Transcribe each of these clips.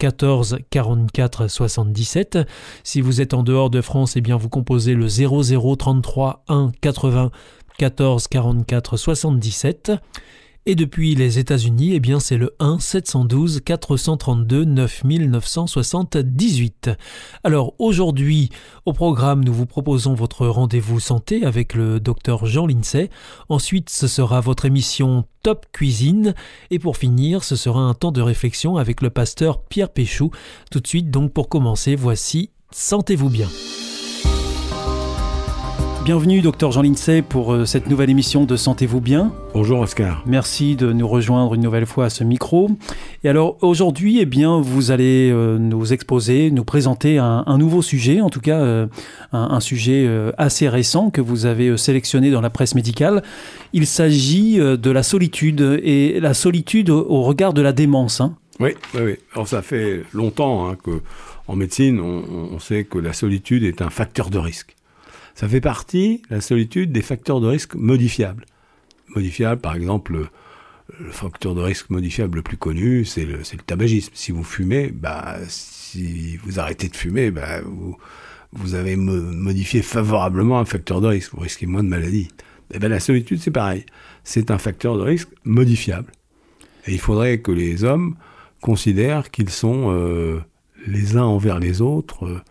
14 44 77. Si vous êtes en dehors de France, eh bien vous composez le 00 33 1 80 14 44 77. Et depuis les États-Unis, eh bien c'est le 1 712 432 9978. Alors aujourd'hui, au programme, nous vous proposons votre rendez-vous santé avec le docteur Jean Lincey. Ensuite, ce sera votre émission Top Cuisine. Et pour finir, ce sera un temps de réflexion avec le pasteur Pierre Péchou. Tout de suite, donc pour commencer, voici Sentez-vous bien. Bienvenue, docteur Jean Lincey, pour euh, cette nouvelle émission de Sentez-vous bien. Bonjour Oscar. Merci de nous rejoindre une nouvelle fois à ce micro. Et alors aujourd'hui, eh bien, vous allez euh, nous exposer, nous présenter un, nouveau sujet, en tout cas euh, un, sujet assez récent que vous avez sélectionné dans la presse médicale. Il s'agit de la solitude et la solitude au regard de la démence. Hein. Oui, oui, oui. Alors ça fait longtemps hein, que en médecine, on sait que la solitude est un facteur de risque. Ça fait partie, la solitude, des facteurs de risque modifiables. Modifiables, par exemple, le facteur de risque modifiable le plus connu, c'est le, le, tabagisme. Si vous fumez, bah, si vous arrêtez de fumer, bah, vous, vous avez modifié favorablement un facteur de risque. Vous risquez moins de maladies. Et eh ben, la solitude, c'est pareil. C'est un facteur de risque modifiable. Et il faudrait que les hommes considèrent qu'ils sont euh, les uns envers les autres euh,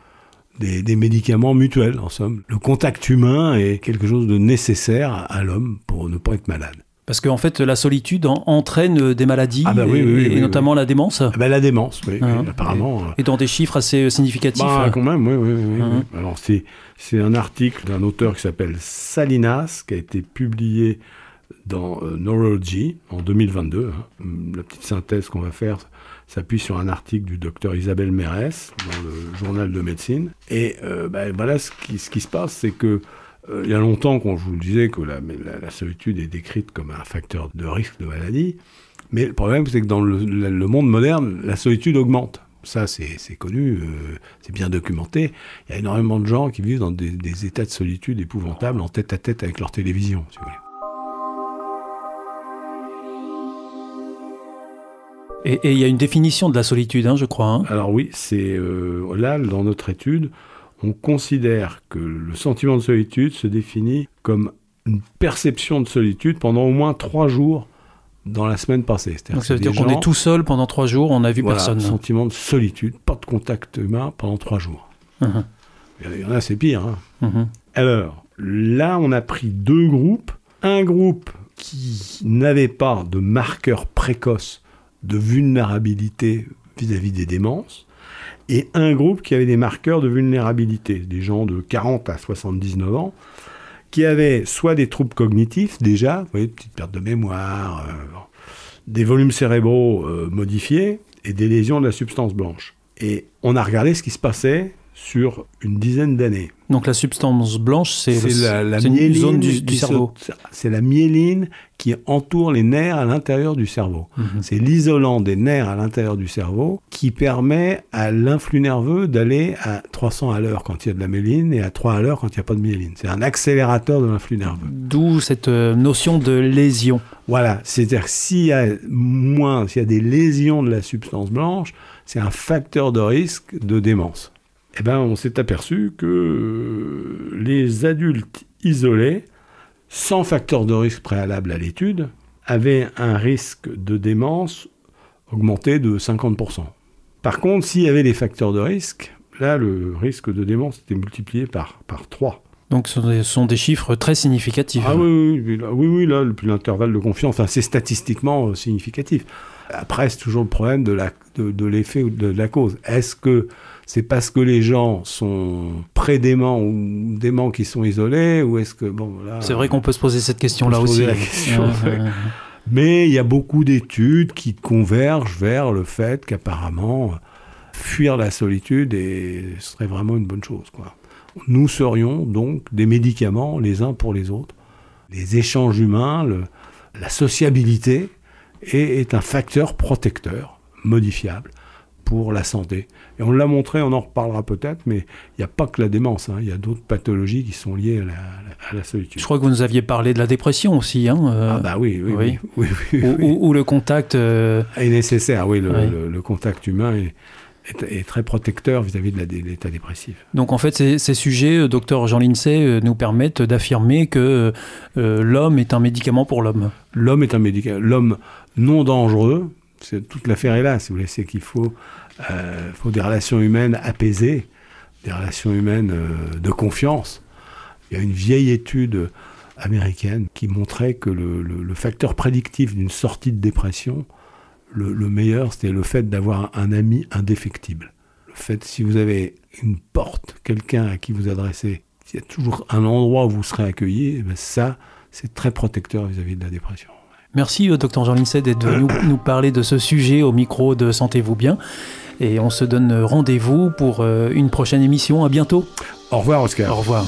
des, médicaments mutuels, en somme. Le contact humain est quelque chose de nécessaire à l'homme pour ne pas être malade. Parce qu'en fait, la solitude entraîne des maladies, ah bah et, notamment la démence. Ah bah la démence, oui, ah. apparemment. Et dans des chiffres assez significatifs. Bah, quand même, oui, oui. oui, ah. Alors, c'est, c'est un article d'un auteur qui s'appelle Salinas, qui a été publié dans euh, Neurology en 2022. Hein. La petite synthèse qu'on va faire, s'appuie sur un article du docteur Isabelle Mérès dans le journal de médecine. Et euh, bah, voilà ce qui, se passe, c'est que euh, il y a longtemps qu'on vous disait que la, solitude est décrite comme un facteur de risque de maladie. Mais le problème, c'est que dans le, le, monde moderne, la solitude augmente. Ça, c'est connu, euh, c'est bien documenté. Il y a énormément de gens qui vivent dans des, des états de solitude épouvantables, en tête à tête avec leur télévision, si vous voulez. Et il y a une définition de la solitude, hein, je crois. Hein. Alors oui, c'est euh, là, dans notre étude, on considère que le sentiment de solitude se définit comme une perception de solitude pendant au moins trois jours dans la semaine passée. Donc ça veut dire qu'on est tout seul pendant trois jours, on n'a vu voilà, personne. Sentiment de solitude, pas de contact humain pendant trois jours. Uh-huh. Il y en a, c'est pire. Hein. Uh-huh. Alors, là, on a pris deux groupes. Un groupe qui n'avait pas de marqueur précoce de vulnérabilité vis-à-vis des démences, et un groupe qui avait des marqueurs de vulnérabilité, des gens de 40 à 79 ans, qui avaient soit des troubles cognitifs déjà, vous voyez, petite perte de mémoire, euh, des volumes cérébraux euh, modifiés, et des lésions de la substance blanche. Et on a regardé ce qui se passait sur une dizaine d'années. Donc la substance blanche, c'est la, la zone du, cerveau. C'est la myéline qui entoure les nerfs à l'intérieur du cerveau. Mhm. C'est l'isolant des nerfs à l'intérieur du cerveau qui permet à l'influx nerveux d'aller à 300 à l'heure quand il y a de la myéline et à 3 à l'heure quand il n'y a pas de myéline. C'est un accélérateur de l'influx nerveux. D'où cette euh, notion de lésion. Voilà, c'est-à-dire s'il y a moins, s'il y a des lésions de la substance blanche, c'est un facteur de risque de démence eh ben, on s'est aperçu que euh, les adultes isolés, sans facteur de risque préalable à l'étude, avaient un risque de démence augmenté de 50%. Par contre, s'il y avait des facteurs de risque, là, le risque de démence était multiplié par, par 3. Donc ce sont des chiffres très significatifs. Ah oui, oui, oui, oui, là, l'intervalle de confiance, c'est statistiquement euh, significatif. Après, c'est toujours le problème de l'effet de, ou de la cause. Est-ce que c'est parce que les gens sont près-déments ou déments qui sont isolés ou est-ce que bon C'est vrai qu'on peut se poser cette question-là aussi. Mais il y a beaucoup d'études qui convergent vers le fait qu'apparemment fuir la solitude serait vraiment une bonne chose. Quoi. Nous serions donc des médicaments les uns pour les autres. Les échanges humains, la sociabilité est, un facteur protecteur modifiable pour la santé. Et on l'a montré, on en reparlera peut-être, mais il n'y a pas que la démence, hein. il y a d'autres pathologies qui sont liées à la, solitude. Je crois que vous nous aviez parlé de la dépression aussi. Hein, euh, Ah bah oui, oui, oui. Où, le contact... Euh, est nécessaire, oui, le, contact humain est, est, très protecteur vis-à-vis de l'état dépressif. Donc en fait, ces, sujets, euh, docteur Jean euh, nous permettent d'affirmer que euh, l'homme est un médicament pour l'homme. L'homme est un médicament. L'homme non dangereux, toute l'affaire est là, si vous voulez, c'est qu'il faut, faut des relations humaines apaisées, des relations humaines de confiance. Il y a une vieille étude américaine qui montrait que le facteur prédictif d'une sortie de dépression, le, meilleur, c'était le fait d'avoir un ami indéfectible. Le fait, si vous avez une porte, quelqu'un à qui vous adressez, il y a toujours un endroit où vous serez accueilli, eh ben ça, c'est très protecteur vis-à-vis de la dépression. Merci, euh, docteur Jean Lincey, d'être venu nous parler de ce sujet au micro de Sentez-vous bien. Et on se donne rendez-vous pour euh, une prochaine émission. À bientôt. Au revoir, Oscar. Au revoir.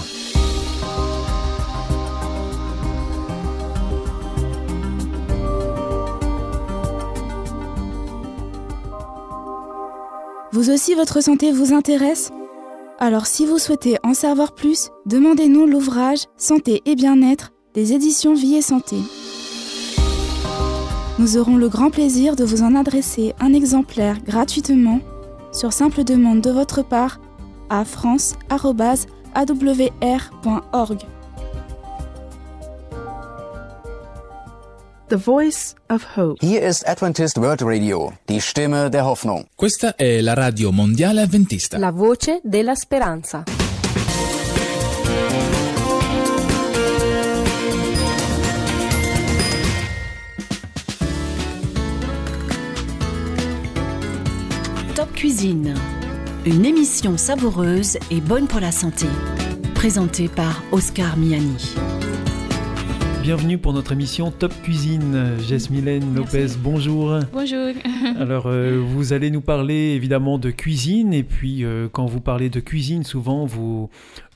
Vous aussi, votre santé vous intéresse? Alors si vous souhaitez en savoir plus, demandez-nous l'ouvrage Santé et bien-être des éditions Vie et Santé. Nous aurons le grand plaisir de vous en adresser un exemplaire gratuitement sur simple demande de votre part à france.awr.org. The Voice of Hope. Hier ist Adventist World Radio, die Stimme der Hoffnung. Questa è la radio mondiale adventista. La voce della speranza. Cuisine. Une émission savoureuse et bonne pour la santé. Présentée par Oscar Miani. Bienvenue pour notre émission Top Cuisine. Mylène Lopez, bonjour. Bonjour. Alors, euh, vous allez nous parler évidemment de cuisine. Et puis, euh, quand vous parlez de cuisine, souvent, vous,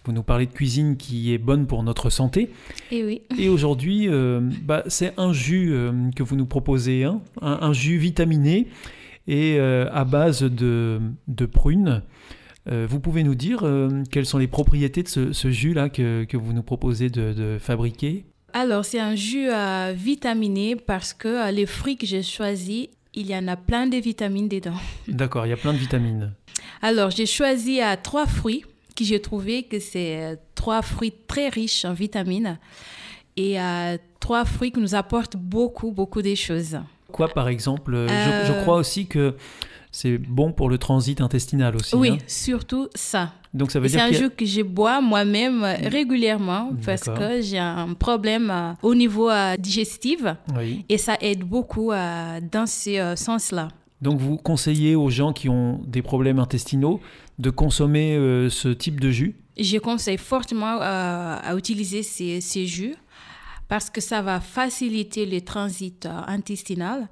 vous nous parlez de cuisine qui est bonne pour notre santé. Et oui. Et aujourd'hui, euh, bah, c'est un jus que vous nous proposez, hein. un, jus vitaminé et à base de, de prunes. vous pouvez nous dire quelles sont les propriétés de ce, jus-là que, que, vous nous proposez de, de fabriquer? Alors, c'est un jus euh, vitaminé parce que euh, les fruits que j'ai choisis, il y en a plein de vitamines dedans. D'accord, il y a plein de vitamines. Alors, j'ai choisi euh, trois fruits que j'ai trouvé que c'est trois fruits très riches en vitamines et trois fruits qui nous apportent beaucoup, beaucoup de choses. Quoi, par exemple je, crois aussi que c'est bon pour le transit intestinal aussi. Oui, hein. surtout ça. Donc ça veut dire c'est un jus que je bois moi-même régulièrement parce que j'ai un problème euh, au niveau euh, digestif et ça aide beaucoup euh, dans ce sens-là. Donc vous conseillez aux gens qui ont des problèmes intestinaux de consommer ce type de jus? Je conseille fortement à utiliser ces, ces, jus parce que ça va faciliter le transit intestinal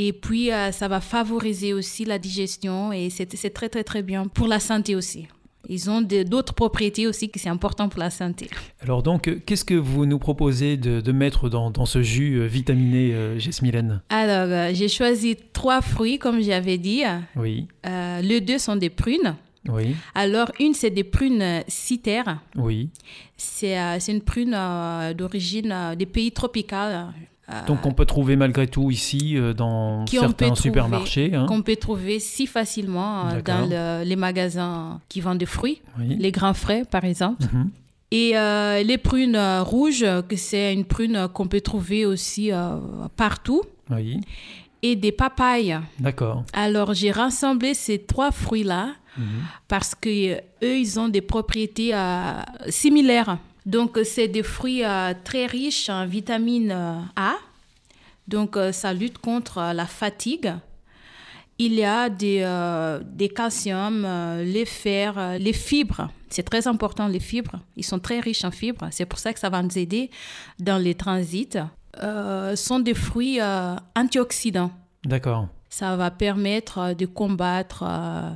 et puis, euh, ça va favoriser aussi la digestion et c'est très, très, très bien pour la santé aussi. Ils ont d'autres propriétés aussi qui sont importantes pour la santé. Alors donc, qu'est-ce que vous nous proposez de, mettre dans, dans, ce jus euh, vitaminé, euh, Alors, euh, j'ai choisi trois fruits, comme j'avais dit. Oui. les deux sont des prunes. Oui. Alors, une, c'est des prunes citerres. Oui. C'est une prune d'origine des pays tropicaux. Donc on peut trouver malgré tout ici euh, dans certains supermarchés. Hein. Qu'on peut trouver si facilement euh, dans les magasins qui vendent des fruits, les grains frais par exemple. Mhm. Et euh, les prunes rouges, que c'est une prune qu'on peut trouver aussi partout. Oui. Et des papayes. D'accord. Alors j'ai rassemblé ces trois fruits-là mhm. parce que eux, ils ont des propriétés similaires. Donc, c'est des fruits euh, très riches en vitamine euh, A, Donc, euh, ça lutte contre euh, la fatigue. Il y a des, euh, des calcium, euh, les fers, euh, les fibres. C'est très important, les fibres. Ils sont très riches en fibres. C'est pour ça que ça va nous aider dans les transits. Euh, sont des fruits euh, antioxydants. D'accord. Ça va permettre euh, de combattre euh,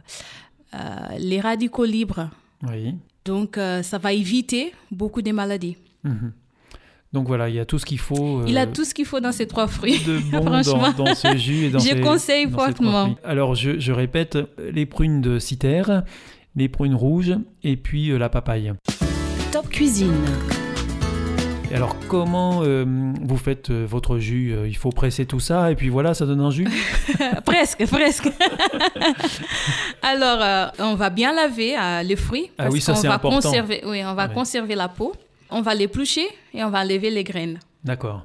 euh, les radicaux libres. Oui. Donc, euh, ça va éviter beaucoup de maladies. Mhm. Donc voilà, il y a tout ce qu'il faut. Il a euh, tout ce qu'il faut dans ces trois fruits. de bon Franchement. dans, dans ce jus et dans Je ces- conseille dans ces fortement. fruits. Alors je, je répète, les prunes de citer, les prunes rouges et puis euh, la papaye. Top Cuisine. Alors comment euh, vous faites euh, votre jus Euh, Il faut presser tout ça et puis voilà, ça donne un jus? Presque, presque. Alors, euh, on va bien laver les fruits. Ah parce oui, ça, c'est va important. Conserver, oui, on va Ouais. conserver la peau. On va l'éplucher et on va enlever les graines. D'accord.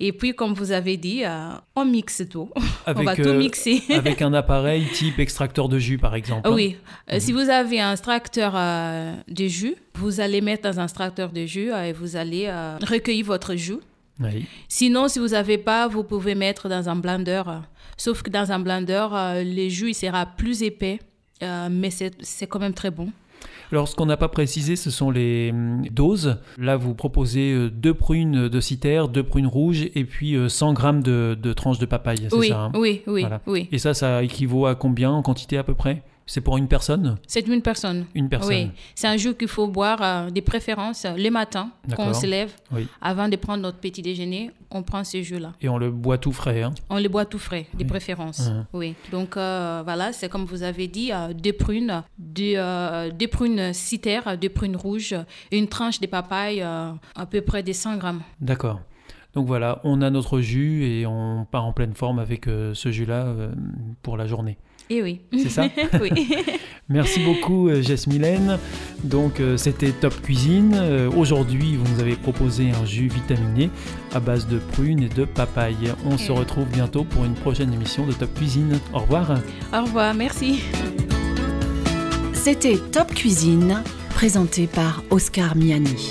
Et puis, comme vous avez dit, euh, on mixe tout. on Avec, va tout euh, mixer. Avec un appareil type extracteur de jus par exemple. Ah Oui, Euh, si vous avez un extracteur euh, de jus, vous allez mettre dans un extracteur de jus et vous allez recueillir votre jus. Oui. Sinon, si vous n'avez pas, vous pouvez mettre dans un blender. Sauf que dans un blender, le jus il sera plus épais, mais c'est quand même très bon. Alors, ce qu'on n'a pas précisé, ce sont les hum, doses. Là, vous proposez euh, deux prunes de citer, deux prunes rouges et puis euh, 100 grammes de, de tranches de papaye. C'est Oui, ça hein? oui, oui, Voilà. oui. Et ça, ça équivaut à combien en quantité à peu près? C'est pour une personne? C'est une personne. Une personne. Oui, c'est un jus qu'il faut boire euh, des préférences euh, les matins quand on se lève. Oui. Avant de prendre notre petit déjeuner, on prend ce jus-là. Et on le boit tout frais. Hein? On les boit tout frais, des Oui. préférences. Mhm. Oui. Donc euh, voilà, c'est comme vous avez dit, euh, deux prunes, deux, euh, prunes citer, deux prunes rouges, une tranche de papaye, à peu près des 100 grammes. D'accord. Donc voilà, on a notre jus et on part en pleine forme avec ce jus-là pour la journée. Et oui. C'est ça Oui. Merci beaucoup euh, Jess Mylène. Donc euh, c'était Top Cuisine. Euh, Aujourd'hui, vous nous avez proposé un jus vitaminé à base de prunes et de papaye. On se Mm. retrouve bientôt pour une prochaine émission de Top Cuisine. Au revoir. Au revoir, merci. C'était Top Cuisine, présenté par Oscar Miani.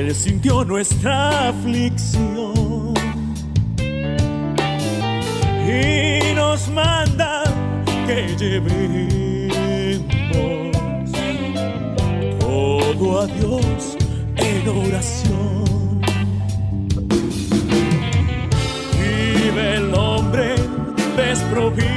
Él sintió nuestra aflicción y nos manda que llevemos todo a Dios en oración. Vive el hombre desprovisto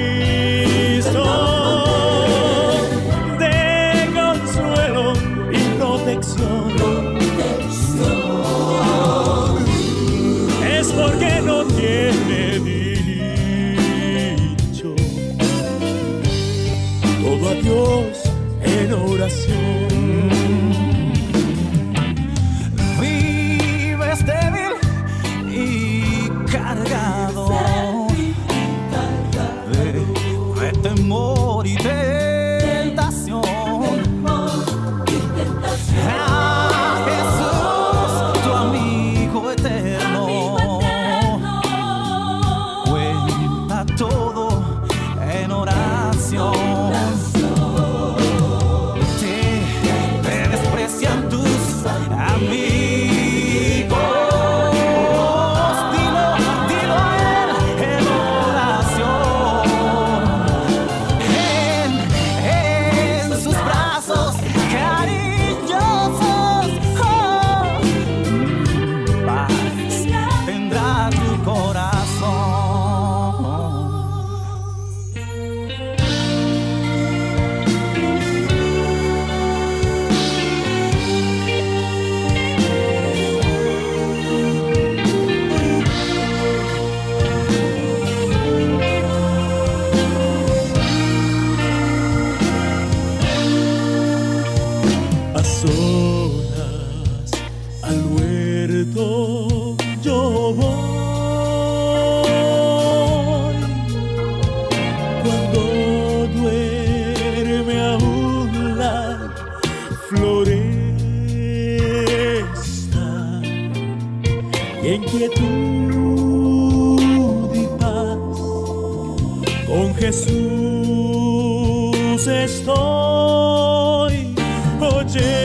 en quietud y paz. Con Jesús estoy, oye.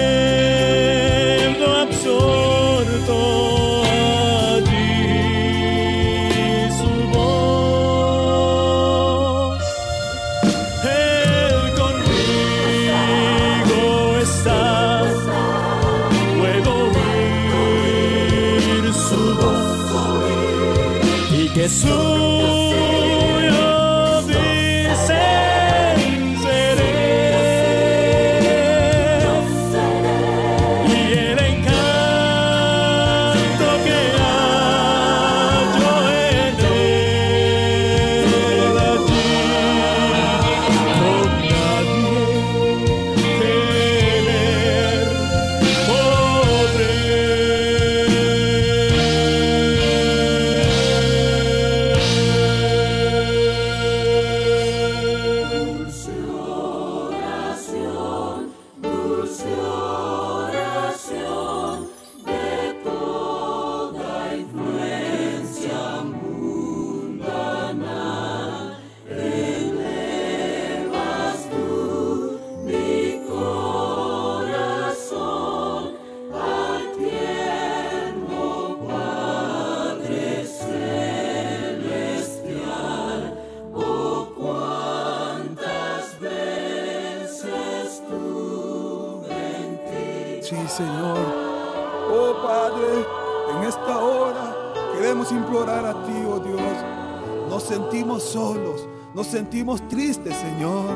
A ti, oh Dios. Nos sentimos solos, nos sentimos tristes, Señor.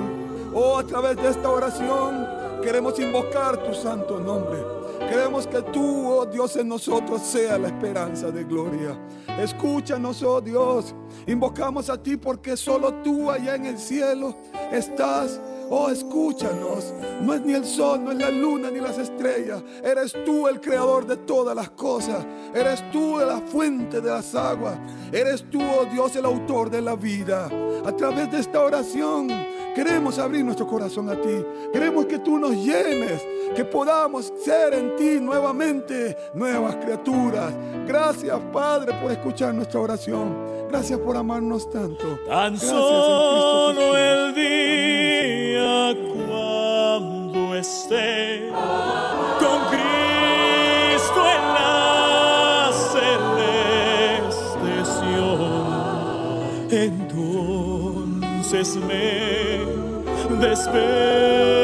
Oh, a través de esta oración queremos invocar tu santo nombre. Queremos que tú, oh Dios, en nosotros sea la esperanza de gloria. Escúchanos, oh Dios. Invocamos a ti porque solo tú allá en el cielo estás. Oh, escúchanos. No es ni el sol, no es la luna, ni las estrellas. Eres tú el creador de todas las cosas. Eres tú la fuente de las aguas. Eres tú, oh Dios, el autor de la vida. A través de esta oración queremos abrir nuestro corazón a ti. Queremos que tú nos llenes, que podamos ser en ti nuevamente nuevas criaturas. Gracias, Padre, por escuchar nuestra oración. Gracias por amarnos tanto. Tan Gracias en Cristo solo Jesús. el día con Cristo en la celeste. Entonces me despediré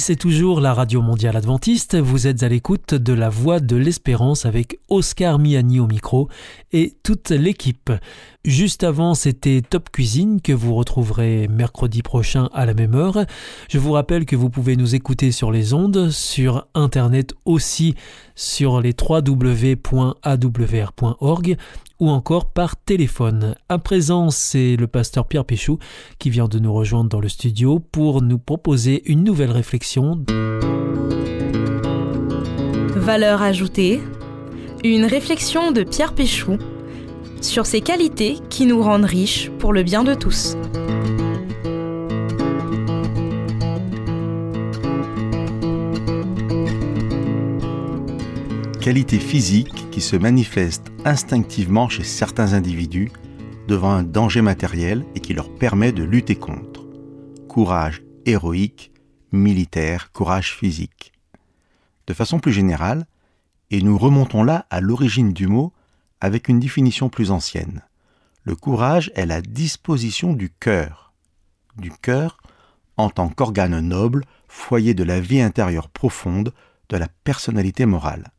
c'est toujours la Radio Mondiale Adventiste. Vous êtes à l'écoute de la Voix de l'Espérance avec Oscar Miani au micro et toute l'équipe. Juste avant, c'était Top Cuisine que vous retrouverez mercredi prochain à la même heure. Je vous rappelle que vous pouvez nous écouter sur les ondes, sur Internet aussi, sur les www.awr.org ou encore par téléphone. À présent, c'est le pasteur Pierre Péchou qui vient de nous rejoindre dans le studio pour nous proposer une nouvelle réflexion. Valeur ajoutée, une réflexion de Pierre Péchou sur ces qualités qui nous rendent riches pour le bien de tous. Qualité physique qui se manifeste instinctivement chez certains individus devant un danger matériel et qui leur permet de lutter contre. Courage héroïque, militaire, courage physique. De façon plus générale, et nous remontons là à l'origine du mot avec une définition plus ancienne. Le courage est la disposition du cœur. Du cœur en tant qu'organe noble, foyer de la vie intérieure profonde, de la personnalité morale.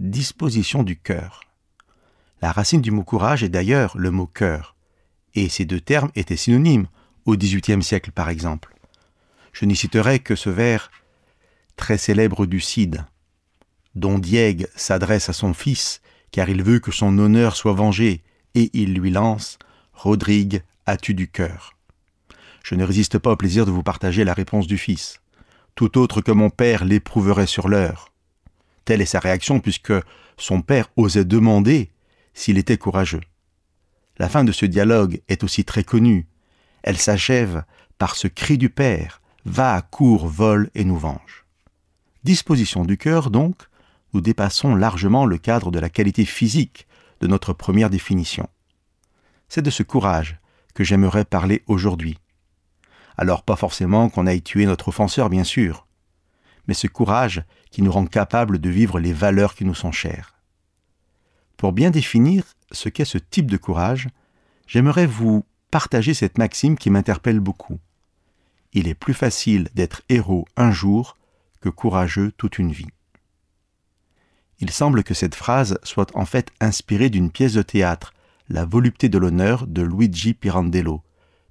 Disposition du cœur. La racine du mot courage est d'ailleurs le mot cœur, et ces deux termes étaient synonymes au XVIIIe siècle par exemple. Je n'y citerai que ce vers très célèbre du Cid, dont Diègue s'adresse à son fils, car il veut que son honneur soit vengé, et il lui lance Rodrigue, as-tu du cœur? Je ne résiste pas au plaisir de vous partager la réponse du fils. Tout autre que mon père l'éprouverait sur l'heure. Telle est sa réaction puisque son père osait demander s'il était courageux. La fin de ce dialogue est aussi très connue. Elle s'achève par ce cri du père Va, cours, vole et nous venge. Disposition du cœur, donc, nous dépassons largement le cadre de la qualité physique de notre première définition. C'est de ce courage que j'aimerais parler aujourd'hui. Alors pas forcément qu'on aille tuer notre offenseur, bien sûr, mais ce courage qui nous rend capables de vivre les valeurs qui nous sont chères. Pour bien définir ce qu'est ce type de courage, j'aimerais vous partager cette maxime qui m'interpelle beaucoup. Il est plus facile d'être héros un jour que courageux toute une vie. Il semble que cette phrase soit en fait inspirée d'une pièce de théâtre, La volupté de l'honneur de Luigi Pirandello,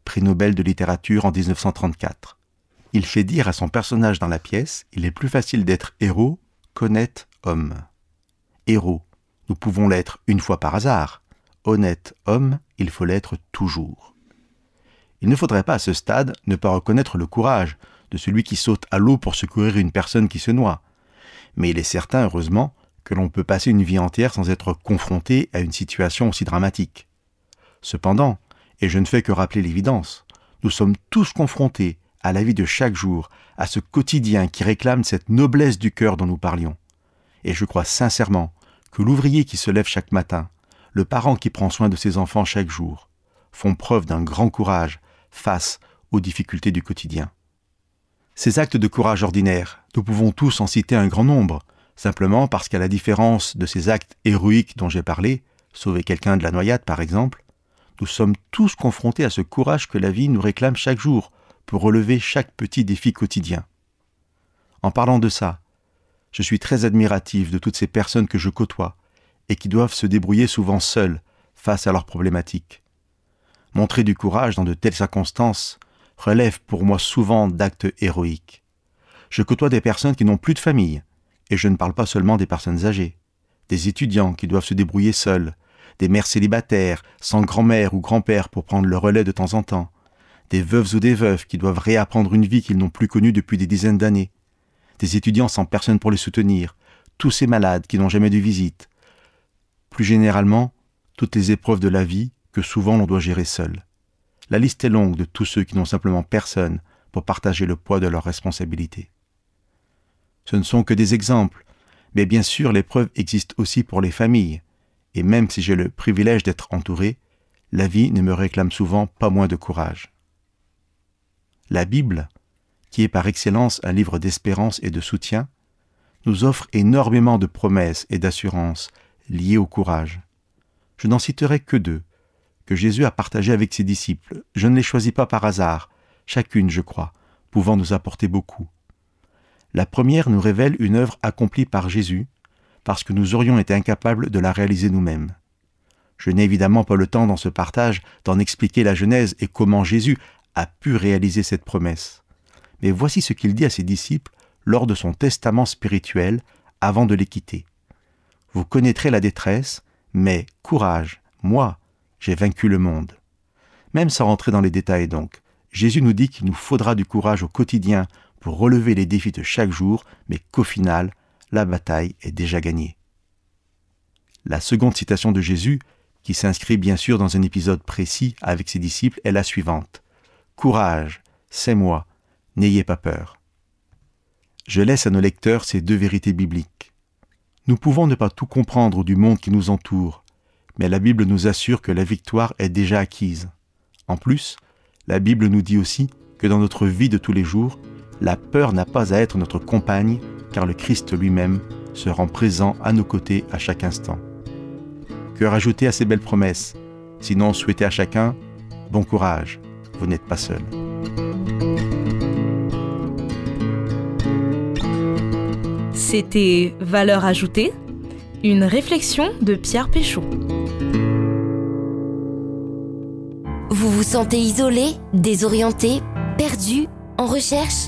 prix Nobel de littérature en 1934. Il fait dire à son personnage dans la pièce Il est plus facile d'être héros qu'honnête homme. Héros, nous pouvons l'être une fois par hasard. Honnête homme, il faut l'être toujours. Il ne faudrait pas à ce stade ne pas reconnaître le courage de celui qui saute à l'eau pour secourir une personne qui se noie. Mais il est certain, heureusement, l'on peut passer une vie entière sans être confronté à une situation aussi dramatique. Cependant, et je ne fais que rappeler l'évidence, nous sommes tous confrontés à la vie de chaque jour, à ce quotidien qui réclame cette noblesse du cœur dont nous parlions. Et je crois sincèrement que l'ouvrier qui se lève chaque matin, le parent qui prend soin de ses enfants chaque jour, font preuve d'un grand courage face aux difficultés du quotidien. Ces actes de courage ordinaires, nous pouvons tous en citer un grand nombre, simplement parce qu'à la différence de ces actes héroïques dont j'ai parlé, sauver quelqu'un de la noyade par exemple, nous sommes tous confrontés à ce courage que la vie nous réclame chaque jour pour relever chaque petit défi quotidien. En parlant de ça, je suis très admiratif de toutes ces personnes que je côtoie et qui doivent se débrouiller souvent seules face à leurs problématiques. Montrer du courage dans de telles circonstances relève pour moi souvent d'actes héroïques. Je côtoie des personnes qui n'ont plus de famille, et je ne parle pas seulement des personnes âgées, des étudiants qui doivent se débrouiller seuls, des mères célibataires, sans grand-mère ou grand-père pour prendre le relais de temps en temps, des veuves ou des veufs qui doivent réapprendre une vie qu'ils n'ont plus connue depuis des dizaines d'années, des étudiants sans personne pour les soutenir, tous ces malades qui n'ont jamais de visite. Plus généralement, toutes les épreuves de la vie que souvent l'on doit gérer seul. La liste est longue de tous ceux qui n'ont simplement personne pour partager le poids de leurs responsabilités. Ce ne sont que des exemples, mais bien sûr l'épreuve existe aussi pour les familles, et même si j'ai le privilège d'être entouré, la vie ne me réclame souvent pas moins de courage. La Bible, qui est par excellence un livre d'espérance et de soutien, nous offre énormément de promesses et d'assurances liées au courage. Je n'en citerai que deux, que Jésus a partagées avec ses disciples. Je ne les choisis pas par hasard, chacune, je crois, pouvant nous apporter beaucoup. La première nous révèle une œuvre accomplie par Jésus, parce que nous aurions été incapables de la réaliser nous-mêmes. Je n'ai évidemment pas le temps dans ce partage d'en expliquer la Genèse et comment Jésus a pu réaliser cette promesse. Mais voici ce qu'il dit à ses disciples lors de son testament spirituel avant de les quitter. Vous connaîtrez la détresse, mais courage, moi, j'ai vaincu le monde. Même sans rentrer dans les détails donc, Jésus nous dit qu'il nous faudra du courage au quotidien pour relever les défis de chaque jour, mais qu'au final, la bataille est déjà gagnée. La seconde citation de Jésus, qui s'inscrit bien sûr dans un épisode précis avec ses disciples, est la suivante. Courage, c'est moi, n'ayez pas peur. Je laisse à nos lecteurs ces deux vérités bibliques. Nous pouvons ne pas tout comprendre du monde qui nous entoure, mais la Bible nous assure que la victoire est déjà acquise. En plus, la Bible nous dit aussi que dans notre vie de tous les jours, la peur n'a pas à être notre compagne, car le Christ lui-même se rend présent à nos côtés à chaque instant. Que rajouter à ces belles promesses? Sinon, souhaitez à chacun bon courage, vous n'êtes pas seul. C'était Valeur ajoutée, une réflexion de Pierre Péchaud. Vous vous sentez isolé, désorienté, perdu, en recherche?